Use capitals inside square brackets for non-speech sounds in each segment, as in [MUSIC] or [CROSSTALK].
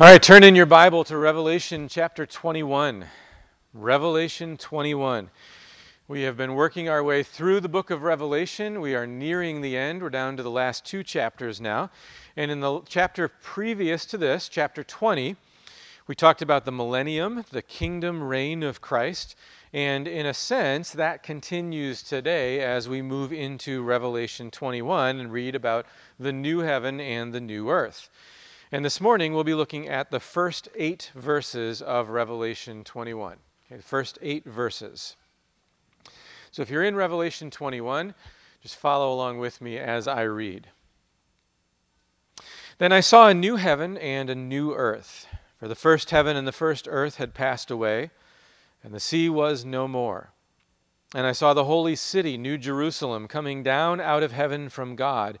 All right, turn in your Bible to Revelation chapter 21. Revelation 21. We have been working our way through the book of Revelation. We are nearing the end. We're down to the last two chapters now. And in the chapter previous to this, chapter 20, we talked about the millennium, the kingdom reign of Christ. And in a sense, that continues today as we move into Revelation 21 and read about the new heaven and the new earth. And this morning we'll be looking at the first eight verses of Revelation 21. Okay, the first eight verses. So if you're in Revelation 21, just follow along with me as I read. Then I saw a new heaven and a new earth, for the first heaven and the first earth had passed away, and the sea was no more. And I saw the holy city, New Jerusalem, coming down out of heaven from God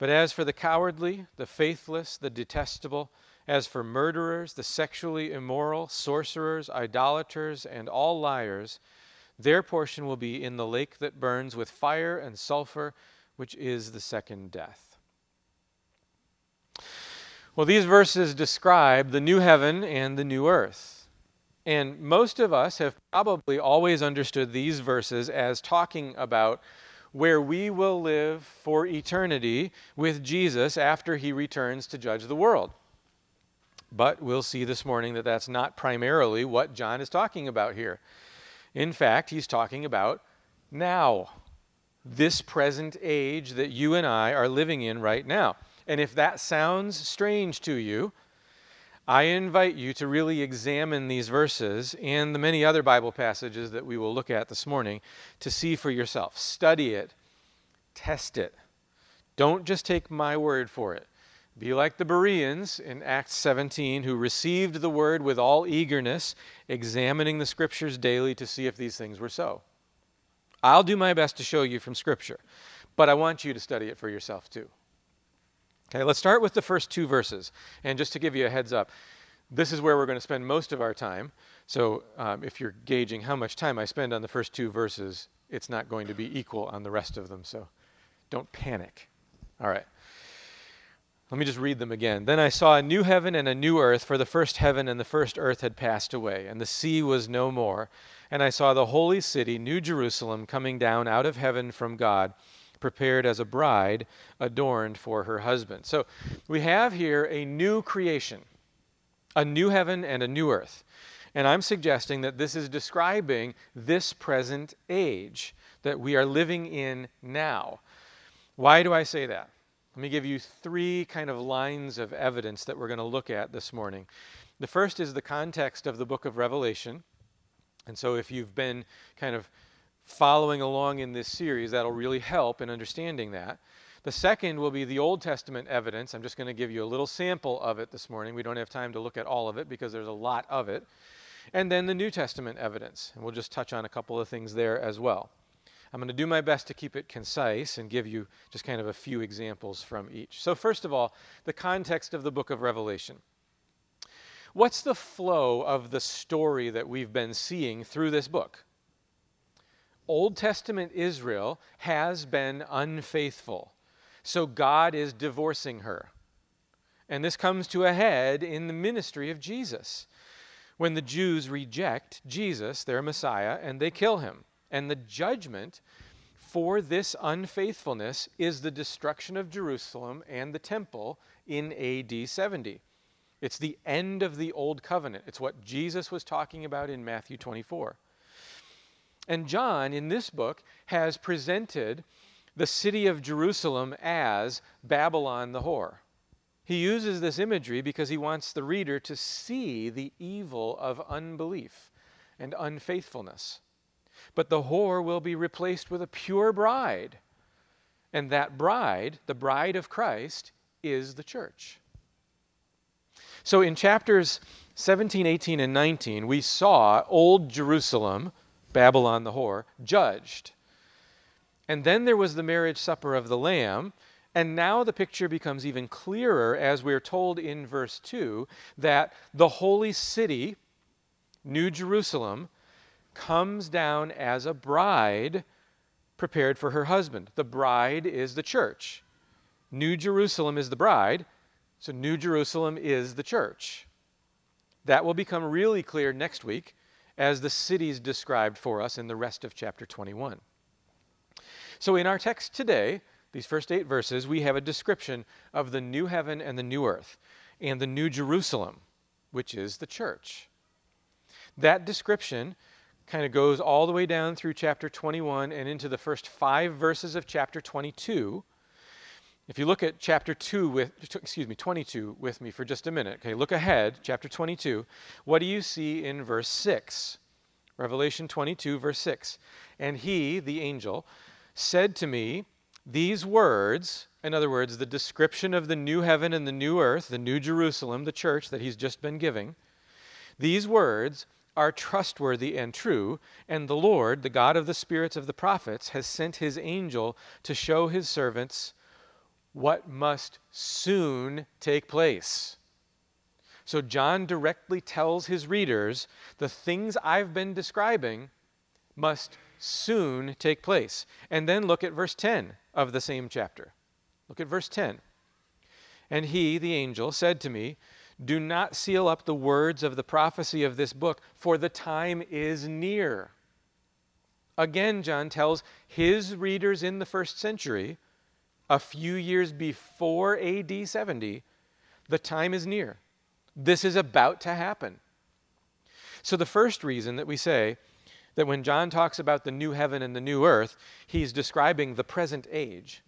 But as for the cowardly, the faithless, the detestable, as for murderers, the sexually immoral, sorcerers, idolaters, and all liars, their portion will be in the lake that burns with fire and sulfur, which is the second death. Well, these verses describe the new heaven and the new earth. And most of us have probably always understood these verses as talking about where we will live for eternity with Jesus after he returns to judge the world. But we'll see this morning that that's not primarily what John is talking about here. In fact, he's talking about now, this present age that you and I are living in right now. And if that sounds strange to you, I invite you to really examine these verses and the many other Bible passages that we will look at this morning to see for yourself. Study it, test it. Don't just take my word for it. Be like the Bereans in Acts 17 who received the word with all eagerness, examining the scriptures daily to see if these things were so. I'll do my best to show you from scripture, but I want you to study it for yourself too. Okay, let's start with the first two verses. And just to give you a heads up, this is where we're going to spend most of our time. So um, if you're gauging how much time I spend on the first two verses, it's not going to be equal on the rest of them. So don't panic. All right. Let me just read them again. Then I saw a new heaven and a new earth, for the first heaven and the first earth had passed away, and the sea was no more. And I saw the holy city, New Jerusalem, coming down out of heaven from God prepared as a bride adorned for her husband. So we have here a new creation, a new heaven and a new earth. And I'm suggesting that this is describing this present age that we are living in now. Why do I say that? Let me give you three kind of lines of evidence that we're going to look at this morning. The first is the context of the book of Revelation. And so if you've been kind of following along in this series, that'll really help in understanding that. The second will be the Old Testament evidence. I'm just going to give you a little sample of it this morning. We don't have time to look at all of it because there's a lot of it. And then the New Testament evidence. And we'll just touch on a couple of things there as well. I'm going to do my best to keep it concise and give you just kind of a few examples from each. So, first of all, the context of the book of Revelation. What's the flow of the story that we've been seeing through this book? Old Testament Israel has been unfaithful. So God is divorcing her. And this comes to a head in the ministry of Jesus. When the Jews reject Jesus, their Messiah, and they kill him. And the judgment for this unfaithfulness is the destruction of Jerusalem and the temple in AD 70. It's the end of the old covenant. It's what Jesus was talking about in Matthew 24. And John, in this book, has presented the city of Jerusalem as Babylon the whore. He uses this imagery because he wants the reader to see the evil of unbelief and unfaithfulness. But the whore will be replaced with a pure bride. And that bride, the bride of Christ, is the church. So in chapters 17, 18, and 19, we saw Old Jerusalem, Babylon the whore, judged. And then there was the marriage supper of the Lamb. And now the picture becomes even clearer as we're told in verse 2 that the holy city, New Jerusalem, comes down as a bride prepared for her husband. The bride is the church. New Jerusalem is the bride, so New Jerusalem is the church. That will become really clear next week as the cities described for us in the rest of chapter 21. So, in our text today, these first eight verses, we have a description of the new heaven and the new earth and the new Jerusalem, which is the church. That description kind of goes all the way down through chapter 21 and into the first five verses of chapter 22 if you look at chapter 2 with excuse me 22 with me for just a minute. Okay, look ahead, chapter 22. What do you see in verse 6? Revelation 22 verse 6. And he, the angel, said to me these words, in other words, the description of the new heaven and the new earth, the new Jerusalem, the church that he's just been giving. These words are trustworthy and true, and the Lord, the God of the spirits of the prophets, has sent his angel to show his servants what must soon take place. So John directly tells his readers the things I've been describing must soon take place. And then look at verse 10 of the same chapter. Look at verse 10. And he, the angel, said to me, Do not seal up the words of the prophecy of this book, for the time is near. Again, John tells his readers in the first century a few years before AD 70, the time is near. This is about to happen. So, the first reason that we say that when John talks about the new heaven and the new earth, he's describing the present age,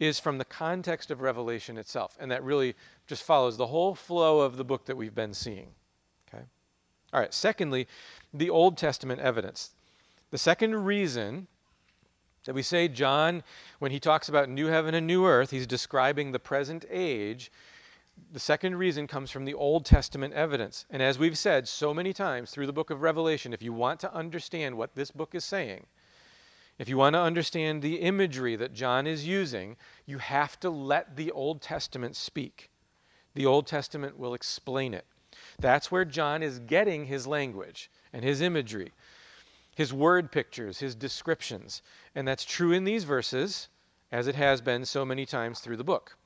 is from the context of Revelation itself. And that really just follows the whole flow of the book that we've been seeing. Okay? All right, secondly, the Old Testament evidence. The second reason that we say John, when he talks about new heaven and new earth, he's describing the present age. The second reason comes from the Old Testament evidence. And as we've said so many times through the book of Revelation, if you want to understand what this book is saying, if you want to understand the imagery that John is using, you have to let the Old Testament speak. The Old Testament will explain it. That's where John is getting his language and his imagery his word pictures, his descriptions. And that's true in these verses, as it has been so many times through the book.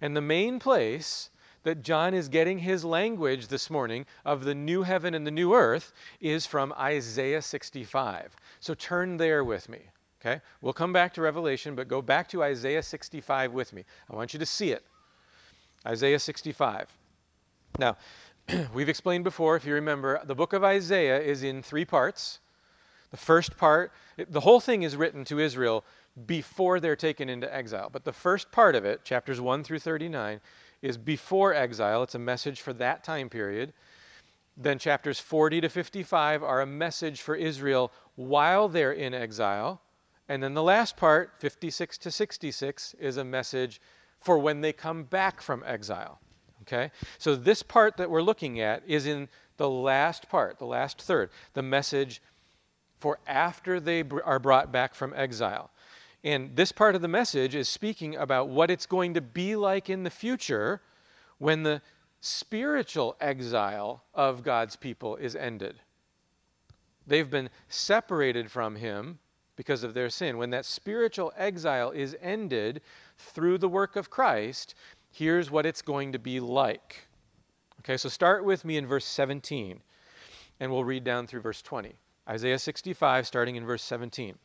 And the main place that John is getting his language this morning of the new heaven and the new earth is from Isaiah 65. So turn there with me. Okay? We'll come back to Revelation, but go back to Isaiah 65 with me. I want you to see it. Isaiah 65. Now, [CLEARS THROAT] we've explained before, if you remember, the book of Isaiah is in three parts. The first part, the whole thing is written to Israel before they're taken into exile. But the first part of it, chapters 1 through 39, is before exile. It's a message for that time period. Then chapters 40 to 55 are a message for Israel while they're in exile. And then the last part, 56 to 66, is a message for when they come back from exile. Okay? So this part that we're looking at is in the last part, the last third, the message for after they are brought back from exile. And this part of the message is speaking about what it's going to be like in the future when the spiritual exile of God's people is ended. They've been separated from Him because of their sin. When that spiritual exile is ended through the work of Christ, here's what it's going to be like. Okay, so start with me in verse 17, and we'll read down through verse 20. Isaiah 65, starting in verse 17.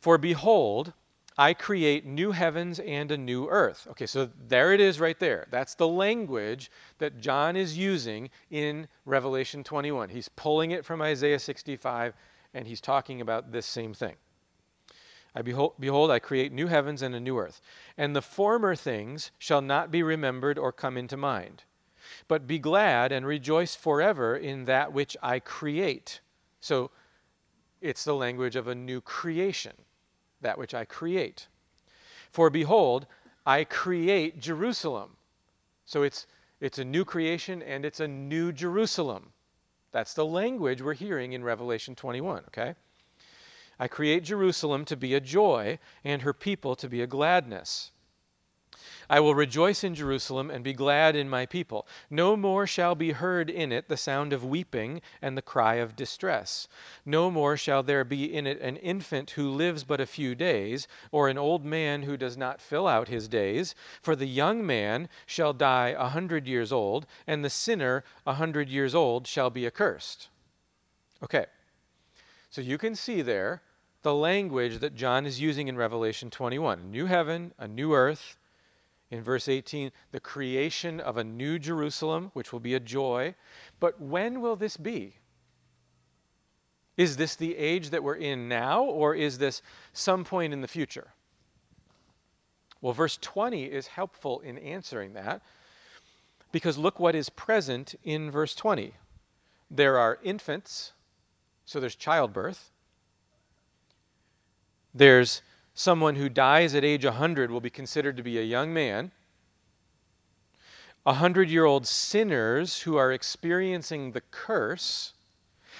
For behold, I create new heavens and a new earth. Okay, so there it is right there. That's the language that John is using in Revelation 21. He's pulling it from Isaiah 65 and he's talking about this same thing. I behold, behold, I create new heavens and a new earth, and the former things shall not be remembered or come into mind. But be glad and rejoice forever in that which I create. So it's the language of a new creation, that which I create. For behold, I create Jerusalem. So it's, it's a new creation and it's a new Jerusalem. That's the language we're hearing in Revelation 21, okay? I create Jerusalem to be a joy and her people to be a gladness. I will rejoice in Jerusalem and be glad in my people. No more shall be heard in it the sound of weeping and the cry of distress. No more shall there be in it an infant who lives but a few days, or an old man who does not fill out his days. For the young man shall die a hundred years old, and the sinner a hundred years old shall be accursed. Okay, so you can see there the language that John is using in Revelation 21 a new heaven, a new earth in verse 18, the creation of a new Jerusalem, which will be a joy. But when will this be? Is this the age that we're in now, or is this some point in the future? Well, verse 20 is helpful in answering that because look what is present in verse 20. There are infants, so there's childbirth. There's someone who dies at age 100 will be considered to be a young man. A hundred year old sinners who are experiencing the curse.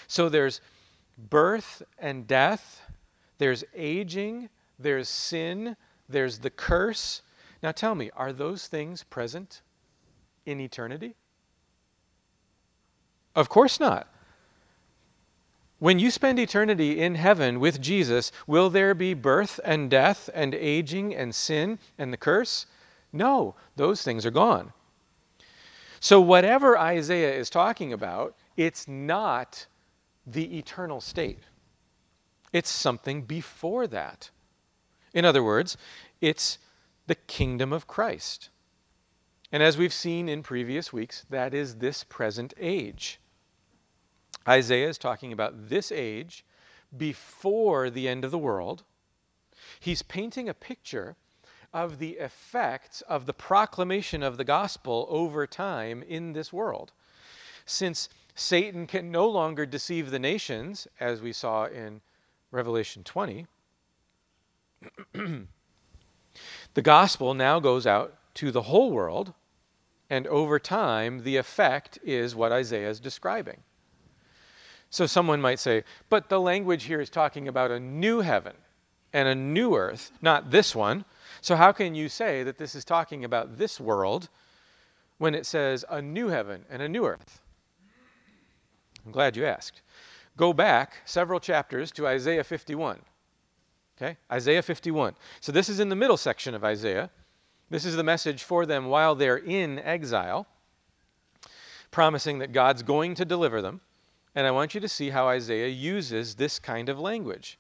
So there's birth and death, there's aging, there's sin, there's the curse. Now tell me, are those things present in eternity? Of course not. When you spend eternity in heaven with Jesus, will there be birth and death and aging and sin and the curse? No, those things are gone. So, whatever Isaiah is talking about, it's not the eternal state. It's something before that. In other words, it's the kingdom of Christ. And as we've seen in previous weeks, that is this present age. Isaiah is talking about this age before the end of the world. He's painting a picture of the effects of the proclamation of the gospel over time in this world. Since Satan can no longer deceive the nations, as we saw in Revelation 20, [CLEARS THROAT] the gospel now goes out to the whole world, and over time, the effect is what Isaiah is describing. So someone might say, but the language here is talking about a new heaven and a new earth, not this one. So how can you say that this is talking about this world when it says a new heaven and a new earth? I'm glad you asked. Go back several chapters to Isaiah 51. Okay? Isaiah 51. So this is in the middle section of Isaiah. This is the message for them while they're in exile, promising that God's going to deliver them. And I want you to see how Isaiah uses this kind of language.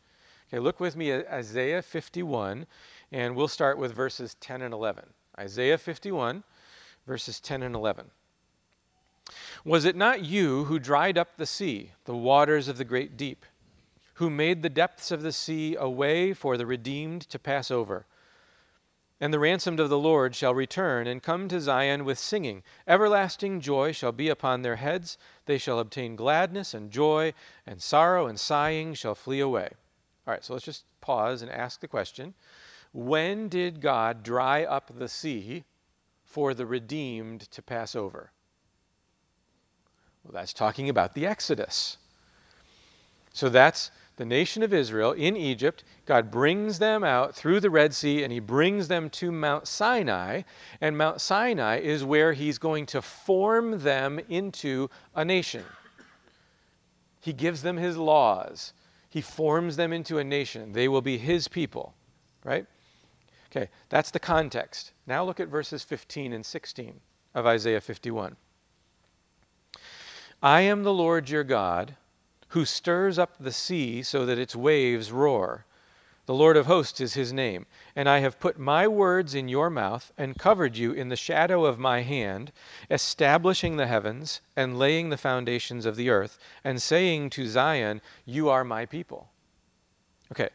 Okay, look with me at Isaiah 51, and we'll start with verses 10 and 11. Isaiah 51, verses 10 and 11. Was it not you who dried up the sea, the waters of the great deep, who made the depths of the sea a way for the redeemed to pass over? And the ransomed of the Lord shall return and come to Zion with singing. Everlasting joy shall be upon their heads. They shall obtain gladness and joy, and sorrow and sighing shall flee away. All right, so let's just pause and ask the question When did God dry up the sea for the redeemed to pass over? Well, that's talking about the Exodus. So that's the nation of Israel in Egypt. God brings them out through the Red Sea and he brings them to Mount Sinai. And Mount Sinai is where he's going to form them into a nation. He gives them his laws, he forms them into a nation. They will be his people, right? Okay, that's the context. Now look at verses 15 and 16 of Isaiah 51. I am the Lord your God who stirs up the sea so that its waves roar. The Lord of hosts is his name. And I have put my words in your mouth and covered you in the shadow of my hand, establishing the heavens and laying the foundations of the earth, and saying to Zion, You are my people. Okay,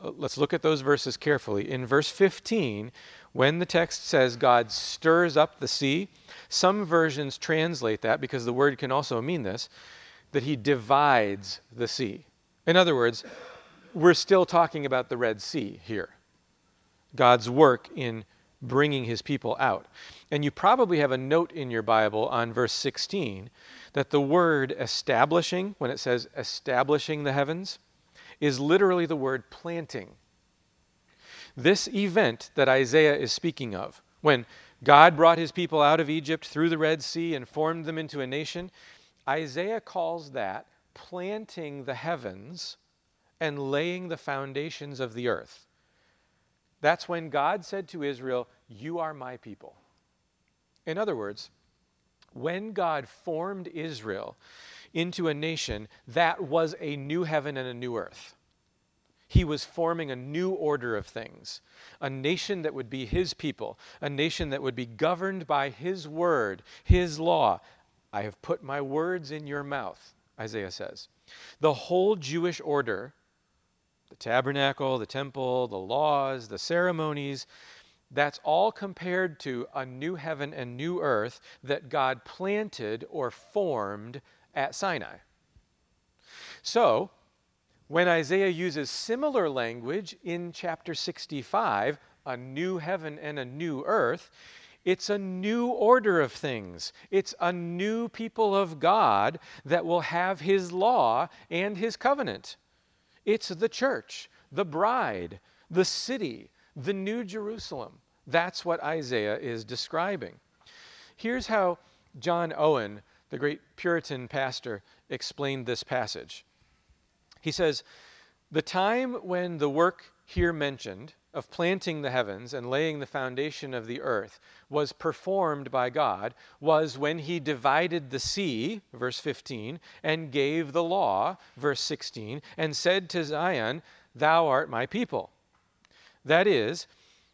let's look at those verses carefully. In verse 15, when the text says God stirs up the sea, some versions translate that, because the word can also mean this, that he divides the sea. In other words, we're still talking about the Red Sea here. God's work in bringing his people out. And you probably have a note in your Bible on verse 16 that the word establishing, when it says establishing the heavens, is literally the word planting. This event that Isaiah is speaking of, when God brought his people out of Egypt through the Red Sea and formed them into a nation, Isaiah calls that planting the heavens and laying the foundations of the earth. That's when God said to Israel, You are my people. In other words, when God formed Israel into a nation, that was a new heaven and a new earth. He was forming a new order of things, a nation that would be his people, a nation that would be governed by his word, his law. I have put my words in your mouth, Isaiah says. The whole Jewish order the tabernacle, the temple, the laws, the ceremonies. That's all compared to a new heaven and new earth that God planted or formed at Sinai. So, when Isaiah uses similar language in chapter 65, a new heaven and a new earth, it's a new order of things. It's a new people of God that will have His law and His covenant. It's the church, the bride, the city, the new Jerusalem. That's what Isaiah is describing. Here's how John Owen, the great Puritan pastor, explained this passage. He says, The time when the work here mentioned of planting the heavens and laying the foundation of the earth was performed by God was when he divided the sea, verse 15, and gave the law, verse 16, and said to Zion, Thou art my people. That is,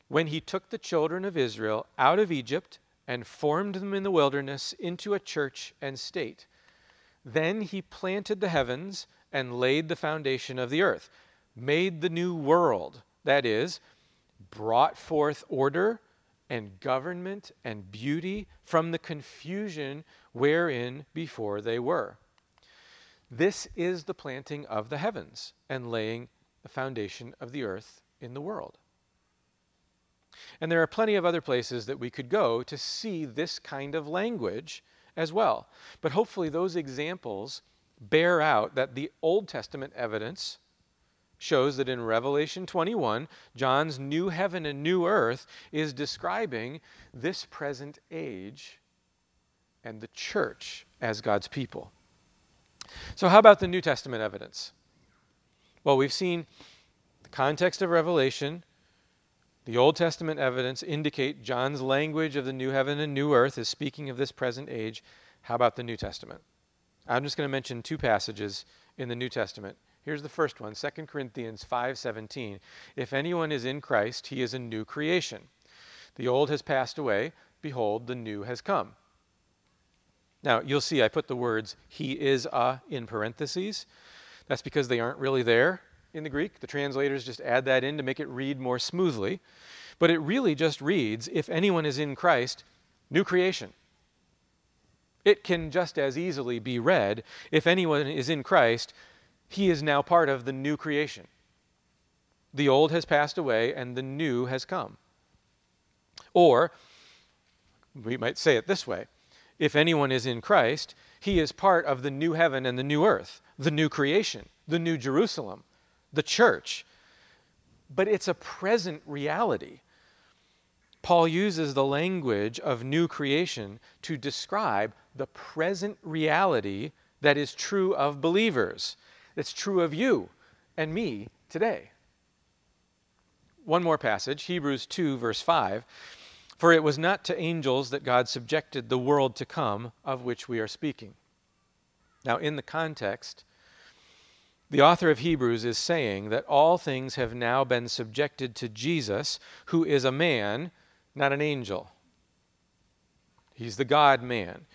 when he took the children of Israel out of Egypt and formed them in the wilderness into a church and state. Then he planted the heavens and laid the foundation of the earth, made the new world that is, brought forth order and government and beauty from the confusion wherein before they were. This is the planting of the heavens and laying the foundation of the earth in the world. And there are plenty of other places that we could go to see this kind of language as well. But hopefully, those examples bear out that the Old Testament evidence shows that in Revelation 21, John's new heaven and new earth is describing this present age and the church as God's people. So, how about the New Testament evidence? Well, we've seen the context of Revelation. The Old Testament evidence indicate John's language of the new heaven and new earth is speaking of this present age. How about the New Testament? I'm just going to mention two passages in the New Testament Here's the first one, 2 Corinthians 5:17. If anyone is in Christ, he is a new creation. The old has passed away, behold, the new has come. Now, you'll see I put the words he is a in parentheses. That's because they aren't really there in the Greek. The translators just add that in to make it read more smoothly. But it really just reads if anyone is in Christ, new creation. It can just as easily be read if anyone is in Christ, he is now part of the new creation. The old has passed away and the new has come. Or, we might say it this way if anyone is in Christ, he is part of the new heaven and the new earth, the new creation, the new Jerusalem, the church. But it's a present reality. Paul uses the language of new creation to describe the present reality that is true of believers that's true of you and me today. One more passage, Hebrews 2, verse 5. For it was not to angels that God subjected the world to come, of which we are speaking. Now, in the context, The author of Hebrews is saying that all things have now been subjected to Jesus, who is a man, not an angel. He's the God man.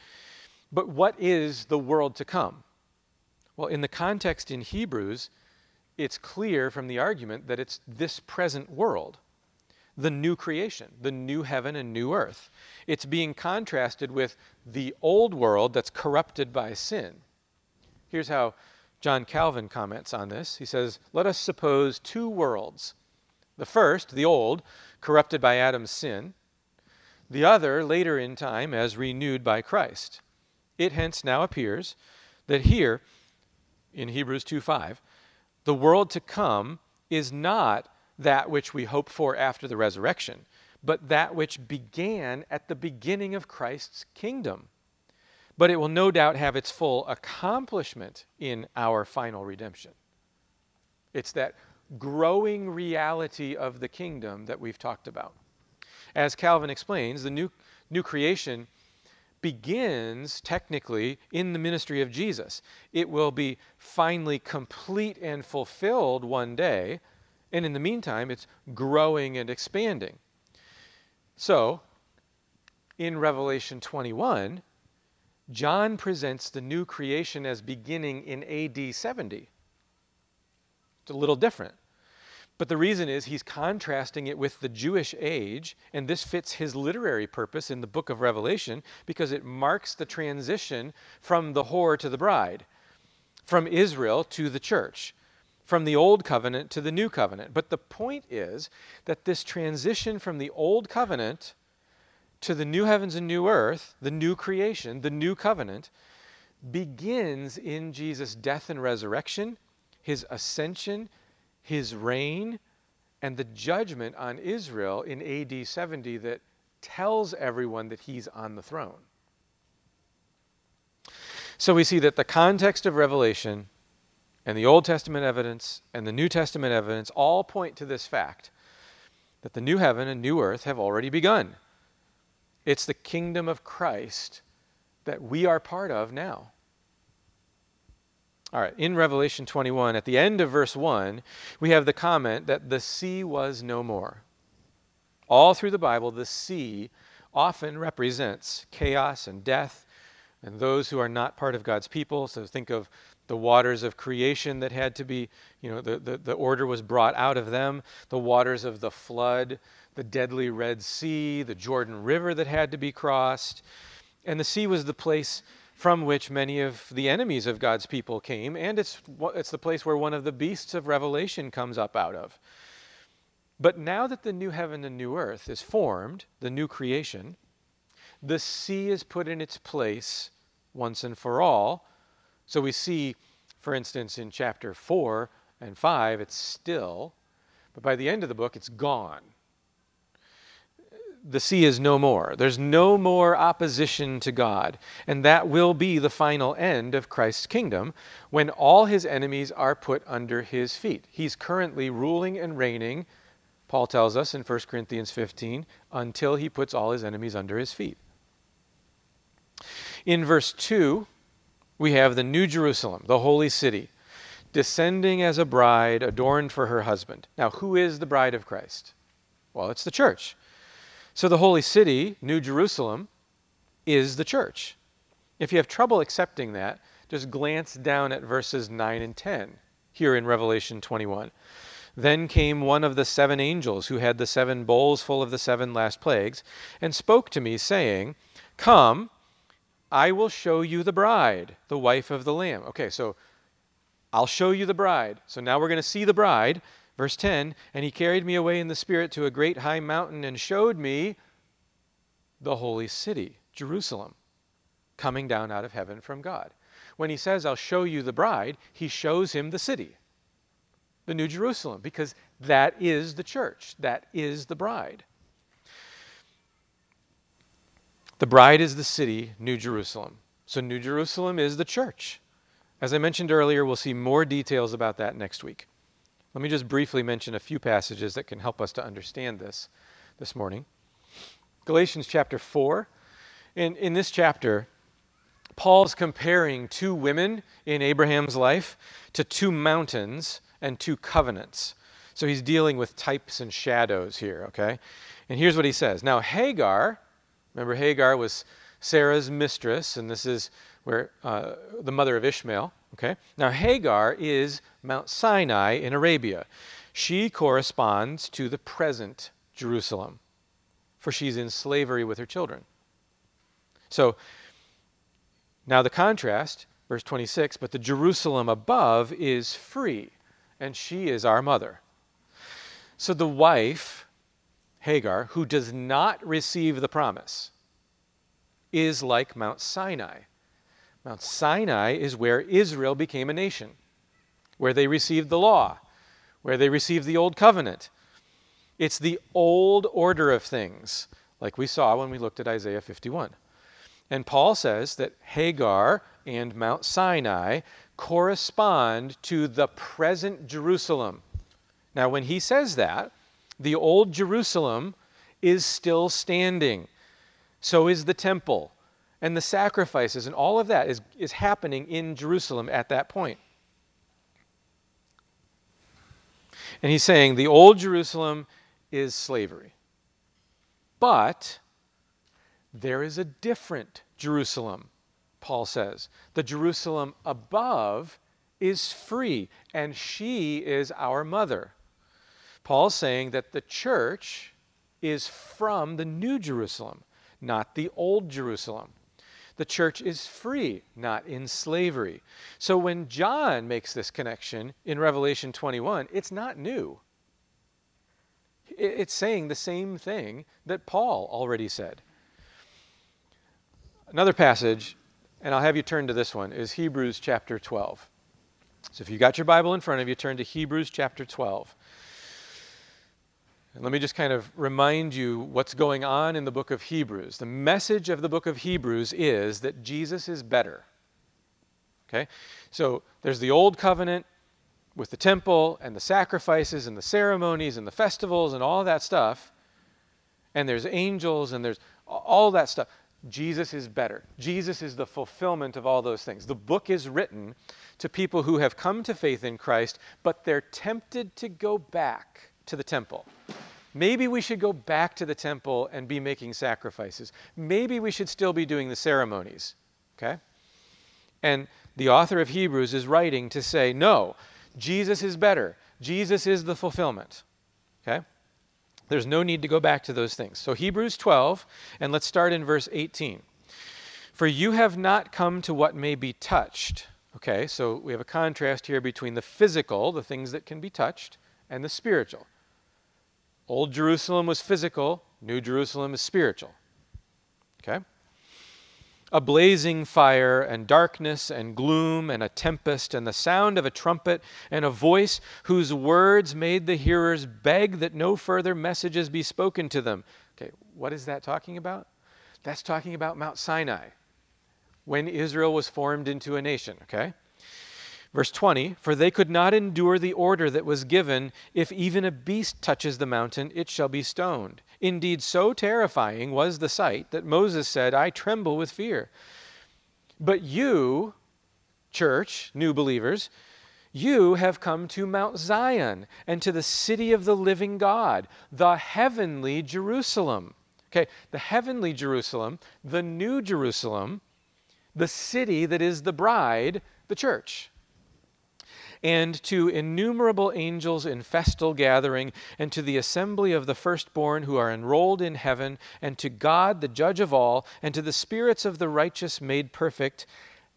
But what is the world to come? Well, in the context in Hebrews, it's clear from the argument that it's this present world, the new creation, the new heaven and new earth. It's being contrasted with the old world that's corrupted by sin. Here's how John Calvin comments on this. He says, Let us suppose two worlds. The first, the old, corrupted by Adam's sin, the other later in time as renewed by Christ. It hence now appears that here, in Hebrews 2 5, the world to come is not that which we hope for after the resurrection, but that which began at the beginning of Christ's kingdom but it will no doubt have its full accomplishment in our final redemption. It's that growing reality of the kingdom that we've talked about. As Calvin explains, the new, new creation begins technically in the ministry of Jesus. It will be finally complete and fulfilled one day, and in the meantime, it's growing and expanding. So, in Revelation 21, John presents the new creation as beginning in AD 70. It's a little different. But the reason is he's contrasting it with the Jewish age, and this fits his literary purpose in the book of Revelation because it marks the transition from the whore to the bride, from Israel to the church, from the old covenant to the new covenant. But the point is that this transition from the old covenant to the new heavens and new earth, the new creation, the new covenant, begins in Jesus' death and resurrection, his ascension, his reign, and the judgment on Israel in AD 70 that tells everyone that he's on the throne. So we see that the context of Revelation and the Old Testament evidence and the New Testament evidence all point to this fact that the new heaven and new earth have already begun. It's the kingdom of Christ that we are part of now. All right, in Revelation 21, at the end of verse 1, we have the comment that the sea was no more. All through the Bible, the sea often represents chaos and death and those who are not part of God's people. So think of the waters of creation that had to be, you know, the, the, the order was brought out of them, the waters of the flood the deadly Red Sea, the Jordan River that had to be crossed. And the sea was the place from which many of the enemies of God's people came, and it's, it's the place where one of the beasts of Revelation comes up out of. But now that the new heaven and new earth is formed, the new creation, the sea is put in its place once and for all. So we see, for instance, in chapter 4 and 5, it's still, but by the end of the book, it's gone the sea is no more. There's no more opposition to God. And that will be the final end of Christ's kingdom when all his enemies are put under his feet. He's currently ruling and reigning, Paul tells us in 1 Corinthians 15, until he puts all his enemies under his feet. In verse 2, we have the New Jerusalem, the holy city, descending as a bride adorned for her husband. Now, who is the bride of Christ? Well, it's the church. So the holy city, New Jerusalem, is the church. If you have trouble accepting that, just glance down at verses 9 and 10 here in Revelation 21. Then came one of the seven angels who had the seven bowls full of the seven last plagues, and spoke to me, saying, Come, I will show you the bride, the wife of the Lamb. Okay, so I'll show you the bride. So now we're going to see the bride. Verse 10 And he carried me away in the Spirit to a great high mountain and showed me the holy city, Jerusalem, coming down out of heaven from God. When he says, I'll show you the bride, he shows him the city, the New Jerusalem, because that is the church, that is the bride. The bride is the city, New Jerusalem. So, New Jerusalem is the church. As I mentioned earlier, we'll see more details about that next week. Let me just briefly mention a few passages that can help us to understand this this morning. Galatians chapter 4. In, in this chapter, Paul's comparing two women in Abraham's life to two mountains and two covenants. So he's dealing with types and shadows here, okay? And here's what he says Now, Hagar, remember, Hagar was Sarah's mistress, and this is where uh, the mother of Ishmael, okay? Now, Hagar is Mount Sinai in Arabia. She corresponds to the present Jerusalem, for she's in slavery with her children. So, now the contrast, verse 26, but the Jerusalem above is free, and she is our mother. So the wife, Hagar, who does not receive the promise, is like Mount Sinai. Mount Sinai is where Israel became a nation, where they received the law, where they received the old covenant. It's the old order of things, like we saw when we looked at Isaiah 51. And Paul says that Hagar and Mount Sinai correspond to the present Jerusalem. Now, when he says that, the old Jerusalem is still standing. So is the temple and the sacrifices, and all of that is, is happening in Jerusalem at that point. And he's saying the old Jerusalem is slavery. But there is a different Jerusalem, Paul says. The Jerusalem above is free, and she is our mother. Paul's saying that the church is from the New Jerusalem, not the Old Jerusalem. The church is free, not in slavery. So when John makes this connection in Revelation 21, it's not new. It's saying the same thing that Paul already said. Another passage, and I'll have you turn to this one, is Hebrews chapter 12. So if you've got your Bible in front of you, turn to Hebrews chapter 12. Let me just kind of remind you what's going on in the book of Hebrews. The message of the book of Hebrews is that Jesus is better. Okay? So there's the old covenant with the temple and the sacrifices and the ceremonies and the festivals and all that stuff. And there's angels and there's all that stuff. Jesus is better. Jesus is the fulfillment of all those things. The book is written to people who have come to faith in Christ, but they're tempted to go back to the temple. Maybe we should go back to the temple and be making sacrifices. Maybe we should still be doing the ceremonies. Okay? And the author of Hebrews is writing to say, no, Jesus is better. Jesus is the fulfillment. Okay? There's no need to go back to those things. So, Hebrews 12, and let's start in verse 18. For you have not come to what may be touched. Okay, so we have a contrast here between the physical, the things that can be touched, and the spiritual. Old Jerusalem was physical, New Jerusalem is spiritual. Okay? a blazing fire, and darkness, and gloom, and a tempest, and the sound of a trumpet, and a voice whose words made the hearers beg that no further messages be spoken to them. Okay, what is that talking about? That's talking about Mount Sinai, when Israel was formed into a nation, okay? Verse 20 For they could not endure the order that was given, if even a beast touches the mountain, it shall be stoned. Indeed, so terrifying was the sight that Moses said, I tremble with fear. But you, church, new believers, you have come to Mount Zion and to the city of the living God, the heavenly Jerusalem. Okay, the heavenly Jerusalem, the new Jerusalem, the city that is the bride, the church and to innumerable angels in festal gathering, and to the assembly of the firstborn who are enrolled in heaven, and to God, the judge of all, and to the spirits of the righteous made perfect,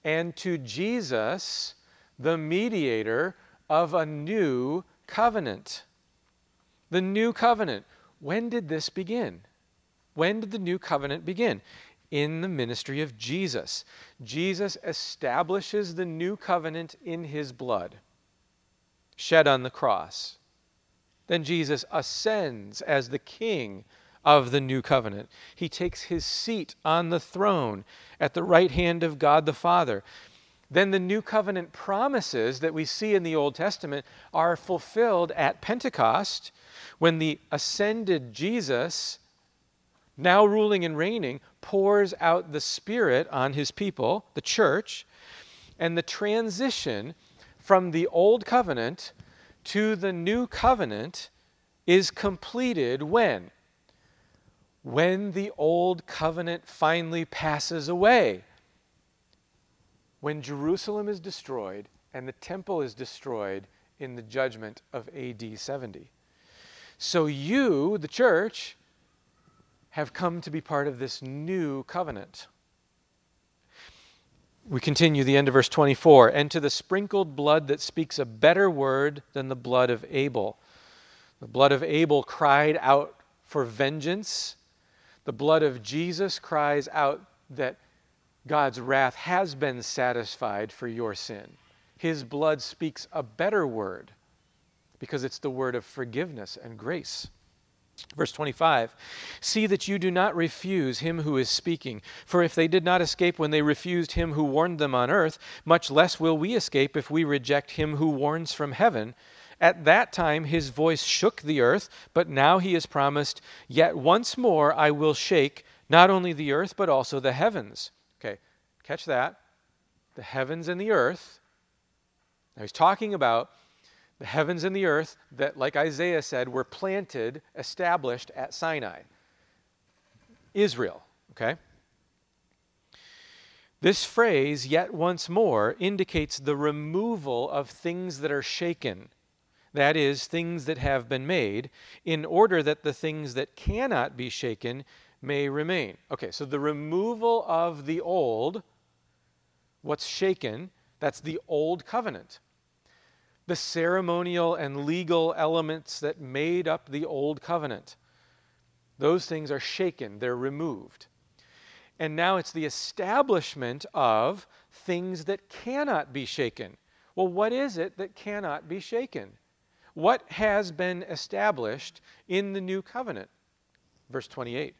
and to Jesus, the mediator of a new covenant. The new covenant. When did this begin? When did the new covenant begin? In the ministry of Jesus. Jesus establishes the new covenant in his blood shed on the cross. Then Jesus ascends as the king of the new covenant. He takes his seat on the throne at the right hand of God the Father. Then the new covenant promises that we see in the Old Testament are fulfilled at Pentecost when the ascended Jesus now ruling and reigning, pours out the Spirit on his people, the church, and the transition from the old covenant to the new covenant is completed when? When the old covenant finally passes away. When Jerusalem is destroyed and the temple is destroyed in the judgment of AD 70. So you, the church, have come to be part of this new covenant. We continue the end of verse 24 and to the sprinkled blood that speaks a better word than the blood of Abel. The blood of Abel cried out for vengeance. The blood of Jesus cries out that God's wrath has been satisfied for your sin. His blood speaks a better word because it's the word of forgiveness and grace. Verse 25 See that you do not refuse him who is speaking. For if they did not escape when they refused him who warned them on earth, much less will we escape if we reject him who warns from heaven. At that time his voice shook the earth, but now he has promised, Yet once more I will shake not only the earth, but also the heavens. Okay, catch that. The heavens and the earth. Now he's talking about the heavens and the earth that, like Isaiah said, were planted, established at Sinai. Israel, okay? This phrase, yet once more, indicates the removal of things that are shaken. That is, things that have been made, in order that the things that cannot be shaken may remain. Okay, so the removal of the old, what's shaken, that's the old covenant the ceremonial and legal elements that made up the old covenant. Those things are shaken, they're removed. And now it's the establishment of things that cannot be shaken. Well, what is it that cannot be shaken? What has been established in the new covenant? Verse 28.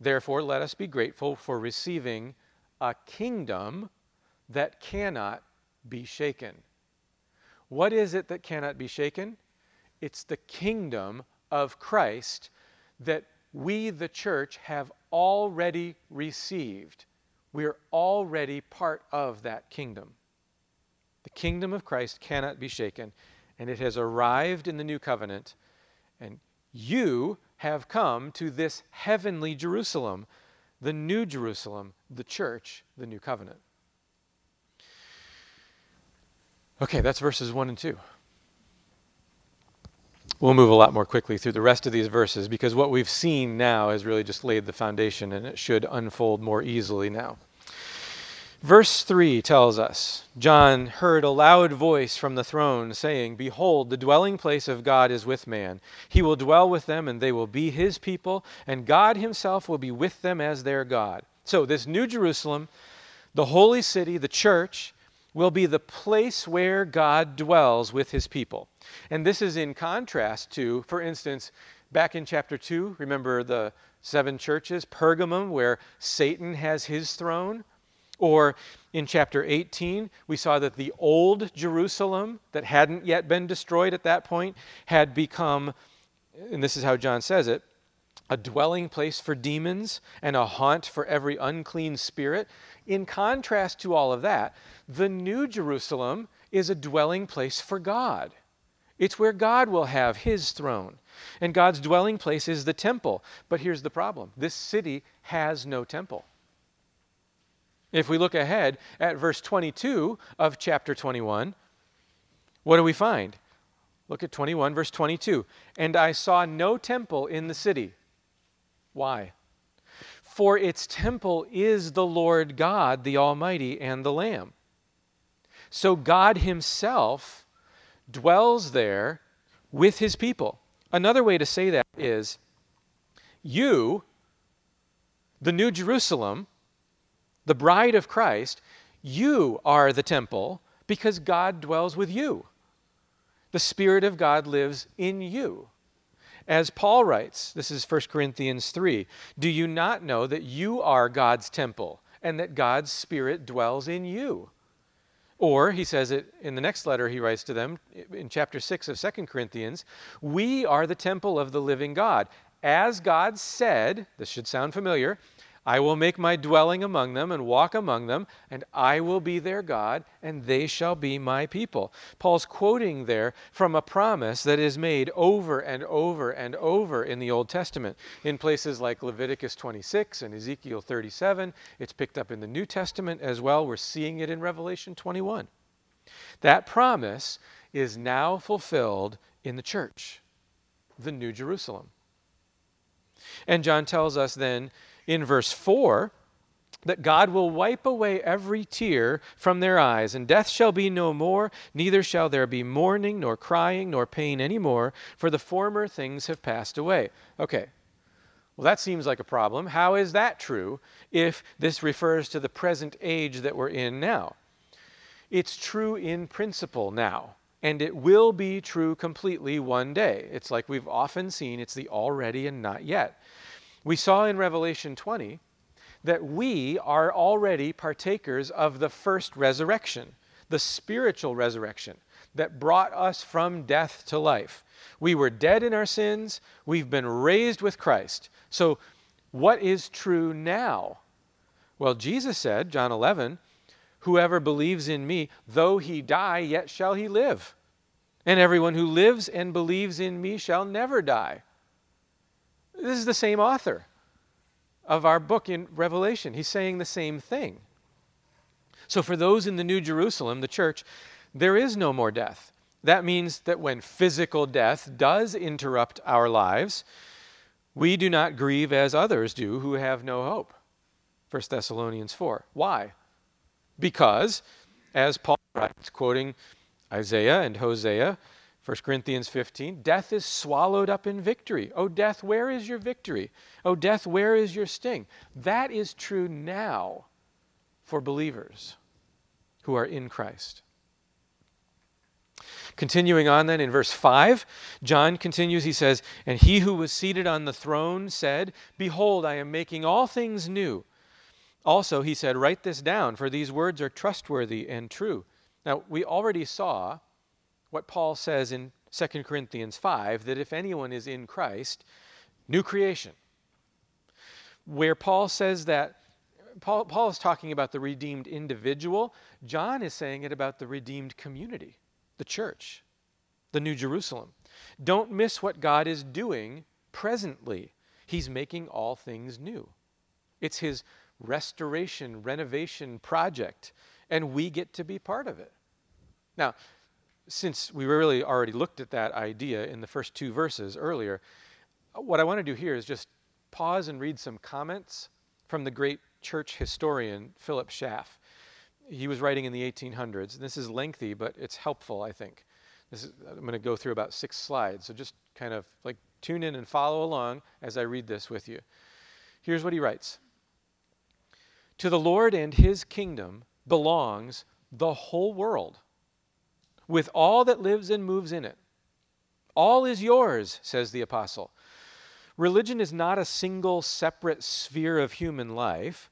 Therefore, let us be grateful for receiving a kingdom that cannot be shaken. What is it that cannot be shaken? It's the kingdom of Christ that we, the church, have already received. We are already part of that kingdom. The kingdom of Christ cannot be shaken, and it has arrived in the new covenant. And you have come to this heavenly Jerusalem, the new Jerusalem, the church, the new covenant. Okay, that's verses 1 and 2. We'll move a lot more quickly through the rest of these verses because what we've seen now has really just laid the foundation and it should unfold more easily now. Verse 3 tells us John heard a loud voice from the throne saying, Behold, the dwelling place of God is with man. He will dwell with them, and they will be his people, and God himself will be with them as their God. So, this new Jerusalem, the holy city, the church, will be the place where God dwells with his people. And this is in contrast to, for instance, back in chapter 2, remember the seven churches, Pergamum, where Satan has his throne? Or in chapter 18, we saw that the old Jerusalem, that hadn't yet been destroyed at that point, had become, and this is how John says it, a dwelling place for demons and a haunt for every unclean spirit. In contrast to all of that, the New Jerusalem is a dwelling place for God. It's where God will have his throne. And God's dwelling place is the temple. But here's the problem this city has no temple. If we look ahead at verse 22 of chapter 21, what do we find? Look at 21, verse 22. And I saw no temple in the city. Why? For its temple is the Lord God, the Almighty, and the Lamb. So God Himself dwells there with His people. Another way to say that is you, the New Jerusalem, the bride of Christ, you are the temple because God dwells with you. The Spirit of God lives in you. As Paul writes, this is 1 Corinthians 3 Do you not know that you are God's temple and that God's Spirit dwells in you? Or he says it in the next letter he writes to them in chapter 6 of 2 Corinthians We are the temple of the living God. as God said, this should sound familiar, I will make my dwelling among them and walk among them, and I will be their God, and they shall be my people. Paul's quoting there from a promise that is made over and over and over in the Old Testament. In places like Leviticus 26 and Ezekiel 37, it's picked up in the New Testament as well. We're seeing it in Revelation 21. That promise is now fulfilled in the church, the New Jerusalem. And John tells us then in verse 4 that God will wipe away every tear from their eyes, and death shall be no more, neither shall there be mourning, nor crying, nor pain any more, for the former things have passed away. Okay, well, that seems like a problem. How is that true if this refers to the present age that we're in now? It's true in principle now, and it will be true completely one day. It's like we've often seen, it's the already and not yet. We saw in Revelation 20 that we are already partakers of the first resurrection, the spiritual resurrection that brought us from death to life. We were dead in our sins, we've been raised with Christ. So, what is true now? Well, Jesus said, John 11, Whoever believes in me, though he die, yet shall he live. And everyone who lives and believes in me shall never die. This is the same author of our book in Revelation. He's saying the same thing. So, for those in the New Jerusalem, the church, there is no more death. That means that when physical death does interrupt our lives, we do not grieve as others do who have no hope. 1 Thessalonians 4. Why? Because, as Paul writes, quoting Isaiah and Hosea, 1 Corinthians 15, death is swallowed up in victory. Oh, death, where is your victory? Oh, death, where is your sting? That is true now for believers who are in Christ. Continuing on then in verse 5, John continues, he says, And he who was seated on the throne said, Behold, I am making all things new. Also, he said, Write this down, for these words are trustworthy and true. Now, we already saw what Paul says in 2 Corinthians 5 that if anyone is in Christ, new creation. Where Paul says that, Paul, Paul is talking about the redeemed individual, John is saying it about the redeemed community, the church, the New Jerusalem. Don't miss what God is doing presently. He's making all things new. It's his restoration, renovation project, and we get to be part of it. Now, since we really already looked at that idea in the first two verses earlier, what I want to do here is just pause and read some comments from the great church historian Philip Schaff. He was writing in the 1800s. This is lengthy, but it's helpful, I think. Is, I'm going to go through about six slides, so just kind of like tune in and follow along as I read this with you. Here's what he writes To the Lord and his kingdom belongs the whole world with all that lives and moves in it. All is yours, says the apostle. Religion is not a single separate sphere of human life,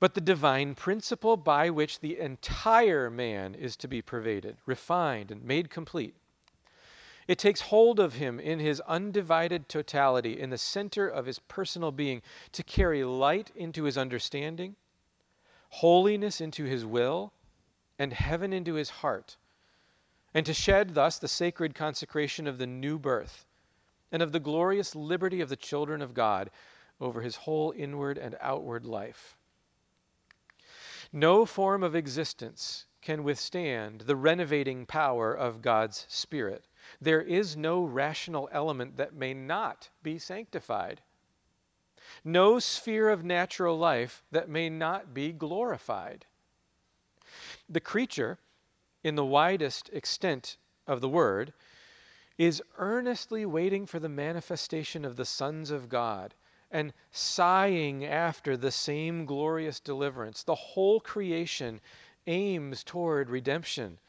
but the divine principle by which the entire man is to be pervaded, refined, and made complete. It takes hold of him in his undivided totality, in the center of his personal being, to carry light into his understanding, holiness into his will, and heaven into his heart and to shed thus the sacred consecration of the new birth and of the glorious liberty of the children of God over his whole inward and outward life. No form of existence can withstand the renovating power of God's Spirit. There is no rational element that may not be sanctified, no sphere of natural life that may not be glorified. The creature in the widest extent of the word, is earnestly waiting for the manifestation of the sons of God and sighing after the same glorious deliverance. The whole creation aims toward redemption.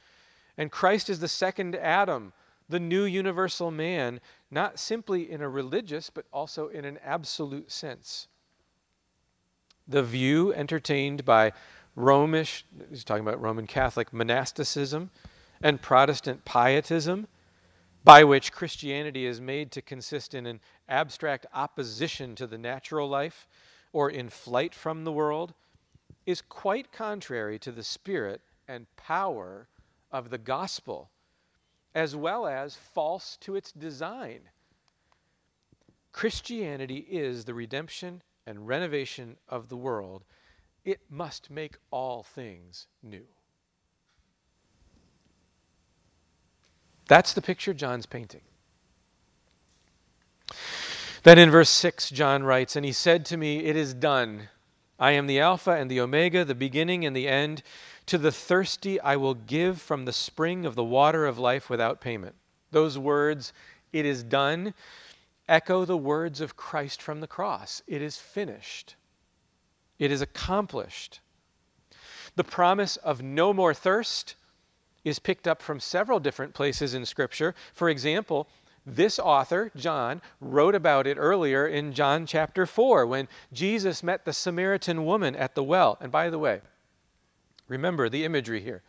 And Christ is the second Adam, the new universal man, not simply in a religious, but also in an absolute sense. The view entertained by Romish, he's talking about Roman Catholic monasticism and Protestant pietism, by which Christianity is made to consist in an abstract opposition to the natural life or in flight from the world, is quite contrary to the spirit and power of the gospel, as well as false to its design. Christianity is the redemption and renovation of the world. It must make all things new. That's the picture John's painting. Then in verse 6, John writes, And he said to me, It is done. I am the Alpha and the Omega, the beginning and the end. To the thirsty I will give from the spring of the water of life without payment. Those words, it is done, echo the words of Christ from the cross. It is finished, it is accomplished. The promise of no more thirst is picked up from several different places in Scripture. For example, this author, John, wrote about it earlier in John chapter 4 when Jesus met the Samaritan woman at the well. And by the way, remember the imagery here.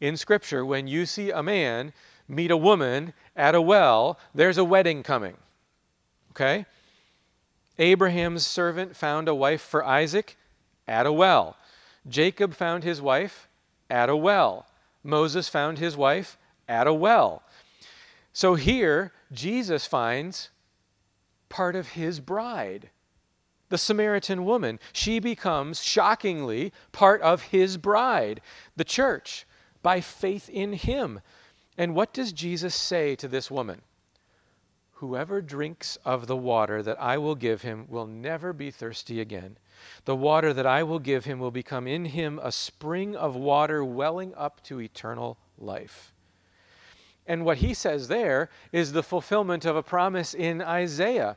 In Scripture, when you see a man meet a woman at a well, there's a wedding coming. Okay? Abraham's servant found a wife for Isaac at a well. Jacob found his wife at a well. Moses found his wife at a well. So here, Jesus finds part of his bride, the Samaritan woman. She becomes, shockingly, part of his bride, the church, by faith in him. And what does Jesus say to this woman? Whoever drinks of the water that I will give him will never be thirsty again. The water that I will give him will become in him a spring of water welling up to eternal life. And what he says there is the fulfillment of a promise in Isaiah.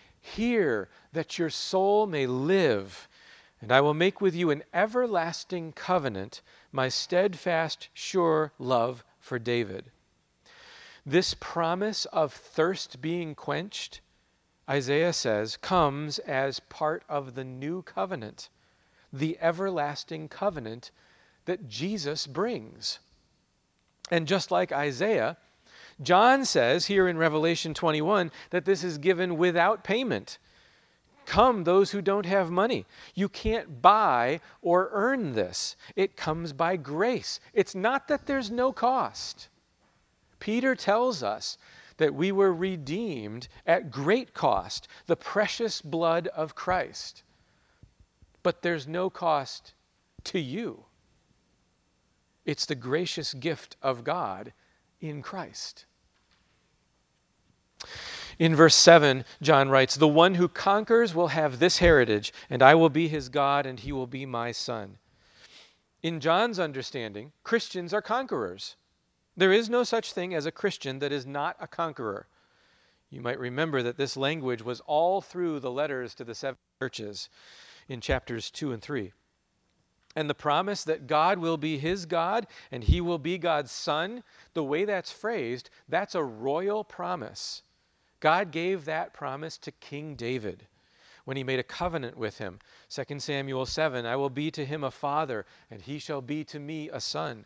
Hear that your soul may live. And I will make with you an everlasting covenant, my steadfast, sure love for David. This promise of thirst being quenched, Isaiah says, comes as part of the new covenant, the everlasting covenant that Jesus brings. And just like Isaiah, John says here in Revelation 21 that this is given without payment. Come, those who don't have money. You can't buy or earn this. It comes by grace. It's not that there's no cost. Peter tells us that we were redeemed at great cost, the precious blood of Christ. But there's no cost to you. It's the gracious gift of God in Christ. In verse 7, John writes, The one who conquers will have this heritage, and I will be his God, and he will be my son. In John's understanding, Christians are conquerors. There is no such thing as a Christian that is not a conqueror. You might remember that this language was all through the letters to the seven churches in chapters 2 and 3 and the promise that God will be his God and he will be God's son, the way that's phrased, that's a royal promise. God gave that promise to King David when he made a covenant with him. 2 Samuel 7 I will be to him a father, and he shall be to me a son.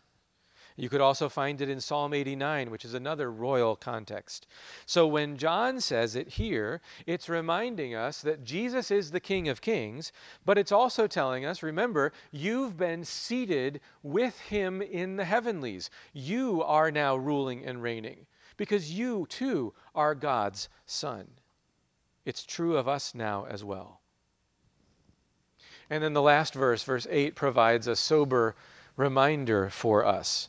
You could also find it in Psalm 89, which is another royal context. So when John says it here, it's reminding us that Jesus is the King of Kings, but it's also telling us remember, you've been seated with him in the heavenlies. You are now ruling and reigning because you too are God's Son. It's true of us now as well. And then the last verse, verse 8, provides a sober reminder for us.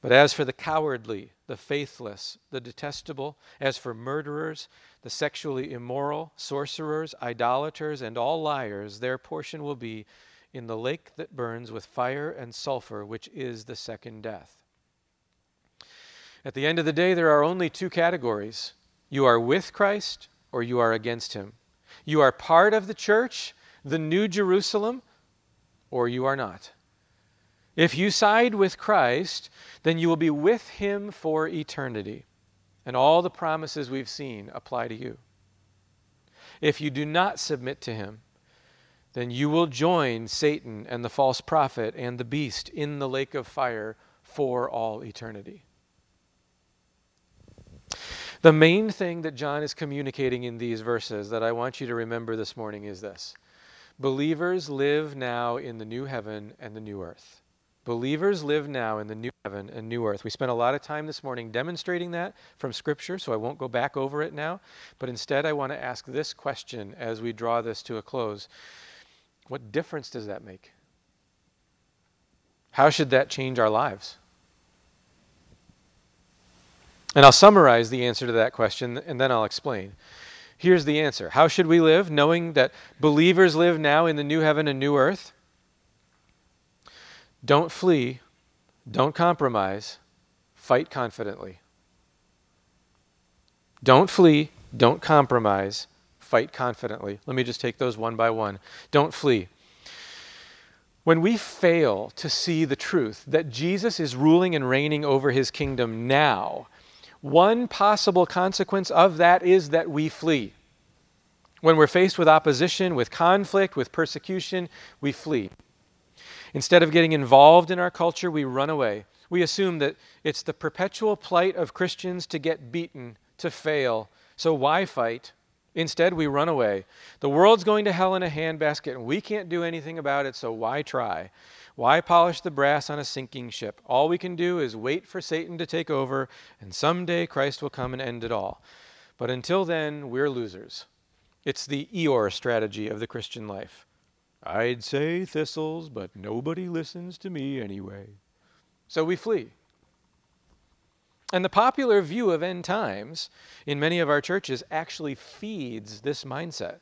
But as for the cowardly, the faithless, the detestable, as for murderers, the sexually immoral, sorcerers, idolaters, and all liars, their portion will be in the lake that burns with fire and sulfur, which is the second death. At the end of the day, there are only two categories you are with Christ or you are against him. You are part of the church, the New Jerusalem, or you are not. If you side with Christ, then you will be with him for eternity. And all the promises we've seen apply to you. If you do not submit to him, then you will join Satan and the false prophet and the beast in the lake of fire for all eternity. The main thing that John is communicating in these verses that I want you to remember this morning is this Believers live now in the new heaven and the new earth. Believers live now in the new heaven and new earth. We spent a lot of time this morning demonstrating that from Scripture, so I won't go back over it now. But instead, I want to ask this question as we draw this to a close What difference does that make? How should that change our lives? And I'll summarize the answer to that question and then I'll explain. Here's the answer How should we live, knowing that believers live now in the new heaven and new earth? Don't flee, don't compromise, fight confidently. Don't flee, don't compromise, fight confidently. Let me just take those one by one. Don't flee. When we fail to see the truth that Jesus is ruling and reigning over his kingdom now, one possible consequence of that is that we flee. When we're faced with opposition, with conflict, with persecution, we flee. Instead of getting involved in our culture, we run away. We assume that it's the perpetual plight of Christians to get beaten, to fail. So why fight? Instead, we run away. The world's going to hell in a handbasket, and we can't do anything about it, so why try? Why polish the brass on a sinking ship? All we can do is wait for Satan to take over, and someday Christ will come and end it all. But until then, we're losers. It's the Eeyore strategy of the Christian life. I'd say thistles, but nobody listens to me anyway. So we flee. And the popular view of end times in many of our churches actually feeds this mindset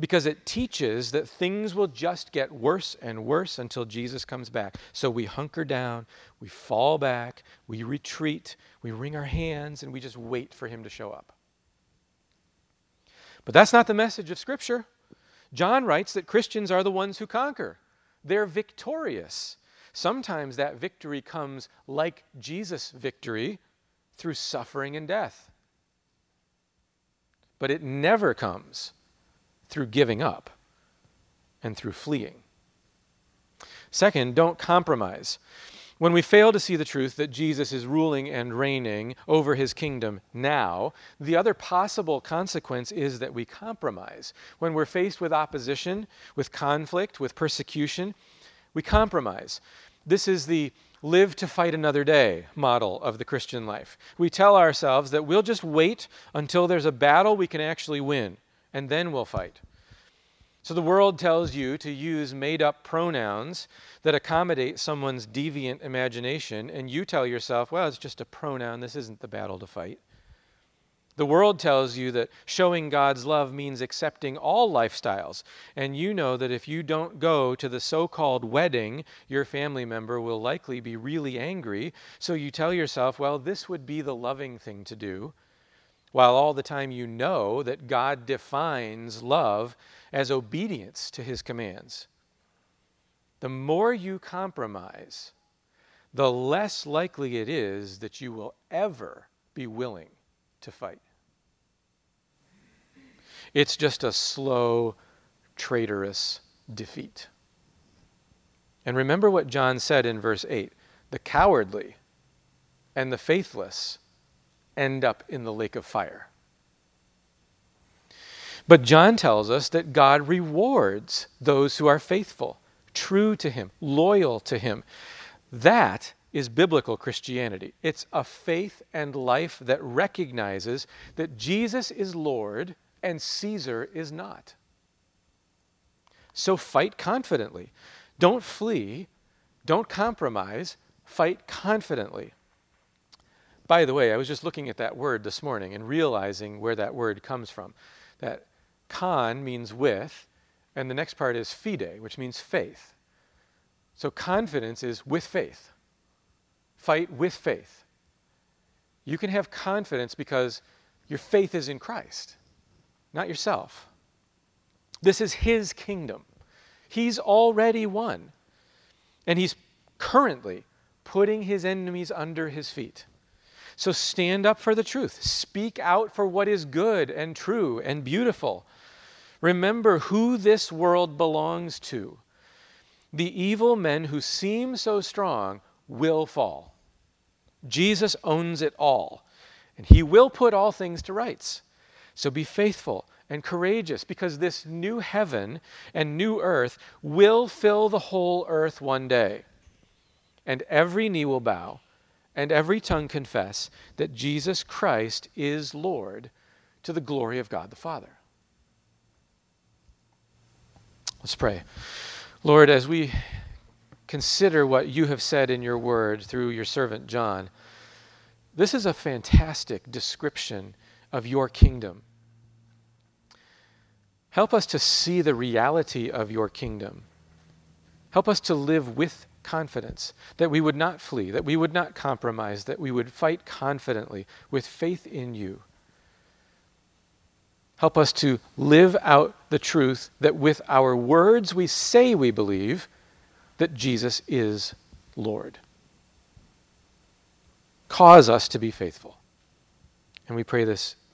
because it teaches that things will just get worse and worse until Jesus comes back. So we hunker down, we fall back, we retreat, we wring our hands, and we just wait for him to show up. But that's not the message of Scripture. John writes that Christians are the ones who conquer, they're victorious. Sometimes that victory comes like Jesus' victory through suffering and death. But it never comes through giving up and through fleeing. Second, don't compromise. When we fail to see the truth that Jesus is ruling and reigning over his kingdom now, the other possible consequence is that we compromise. When we're faced with opposition, with conflict, with persecution, we compromise. This is the live to fight another day model of the Christian life. We tell ourselves that we'll just wait until there's a battle we can actually win and then we'll fight. So the world tells you to use made up pronouns that accommodate someone's deviant imagination, and you tell yourself, well, it's just a pronoun, this isn't the battle to fight. The world tells you that showing God's love means accepting all lifestyles. And you know that if you don't go to the so called wedding, your family member will likely be really angry. So you tell yourself, well, this would be the loving thing to do while all the time you know that God defines love as obedience to his commands. The more you compromise, the less likely it is that you will ever be willing to fight. It's just a slow, traitorous defeat. And remember what John said in verse 8 the cowardly and the faithless end up in the lake of fire. But John tells us that God rewards those who are faithful, true to Him, loyal to Him. That is biblical Christianity. It's a faith and life that recognizes that Jesus is Lord and Caesar is not. So fight confidently. Don't flee. Don't compromise. Fight confidently. By the way, I was just looking at that word this morning and realizing where that word comes from. That con means with, and the next part is fide, which means faith. So confidence is with faith. Fight with faith. You can have confidence because your faith is in Christ, not yourself. This is his kingdom. He's already won. And he's currently putting his enemies under his feet. So stand up for the truth. Speak out for what is good and true and beautiful. Remember who this world belongs to. The evil men who seem so strong will fall. Jesus owns it all, and he will put all things to rights. So be faithful and courageous because this new heaven and new earth will fill the whole earth one day. And every knee will bow and every tongue confess that Jesus Christ is Lord to the glory of God the Father. Let's pray. Lord, as we consider what you have said in your word through your servant John, this is a fantastic description of your kingdom. Help us to see the reality of your kingdom. Help us to live with confidence, that we would not flee, that we would not compromise, that we would fight confidently with faith in you. Help us to live out the truth that with our words we say we believe that Jesus is Lord. Cause us to be faithful. And we pray this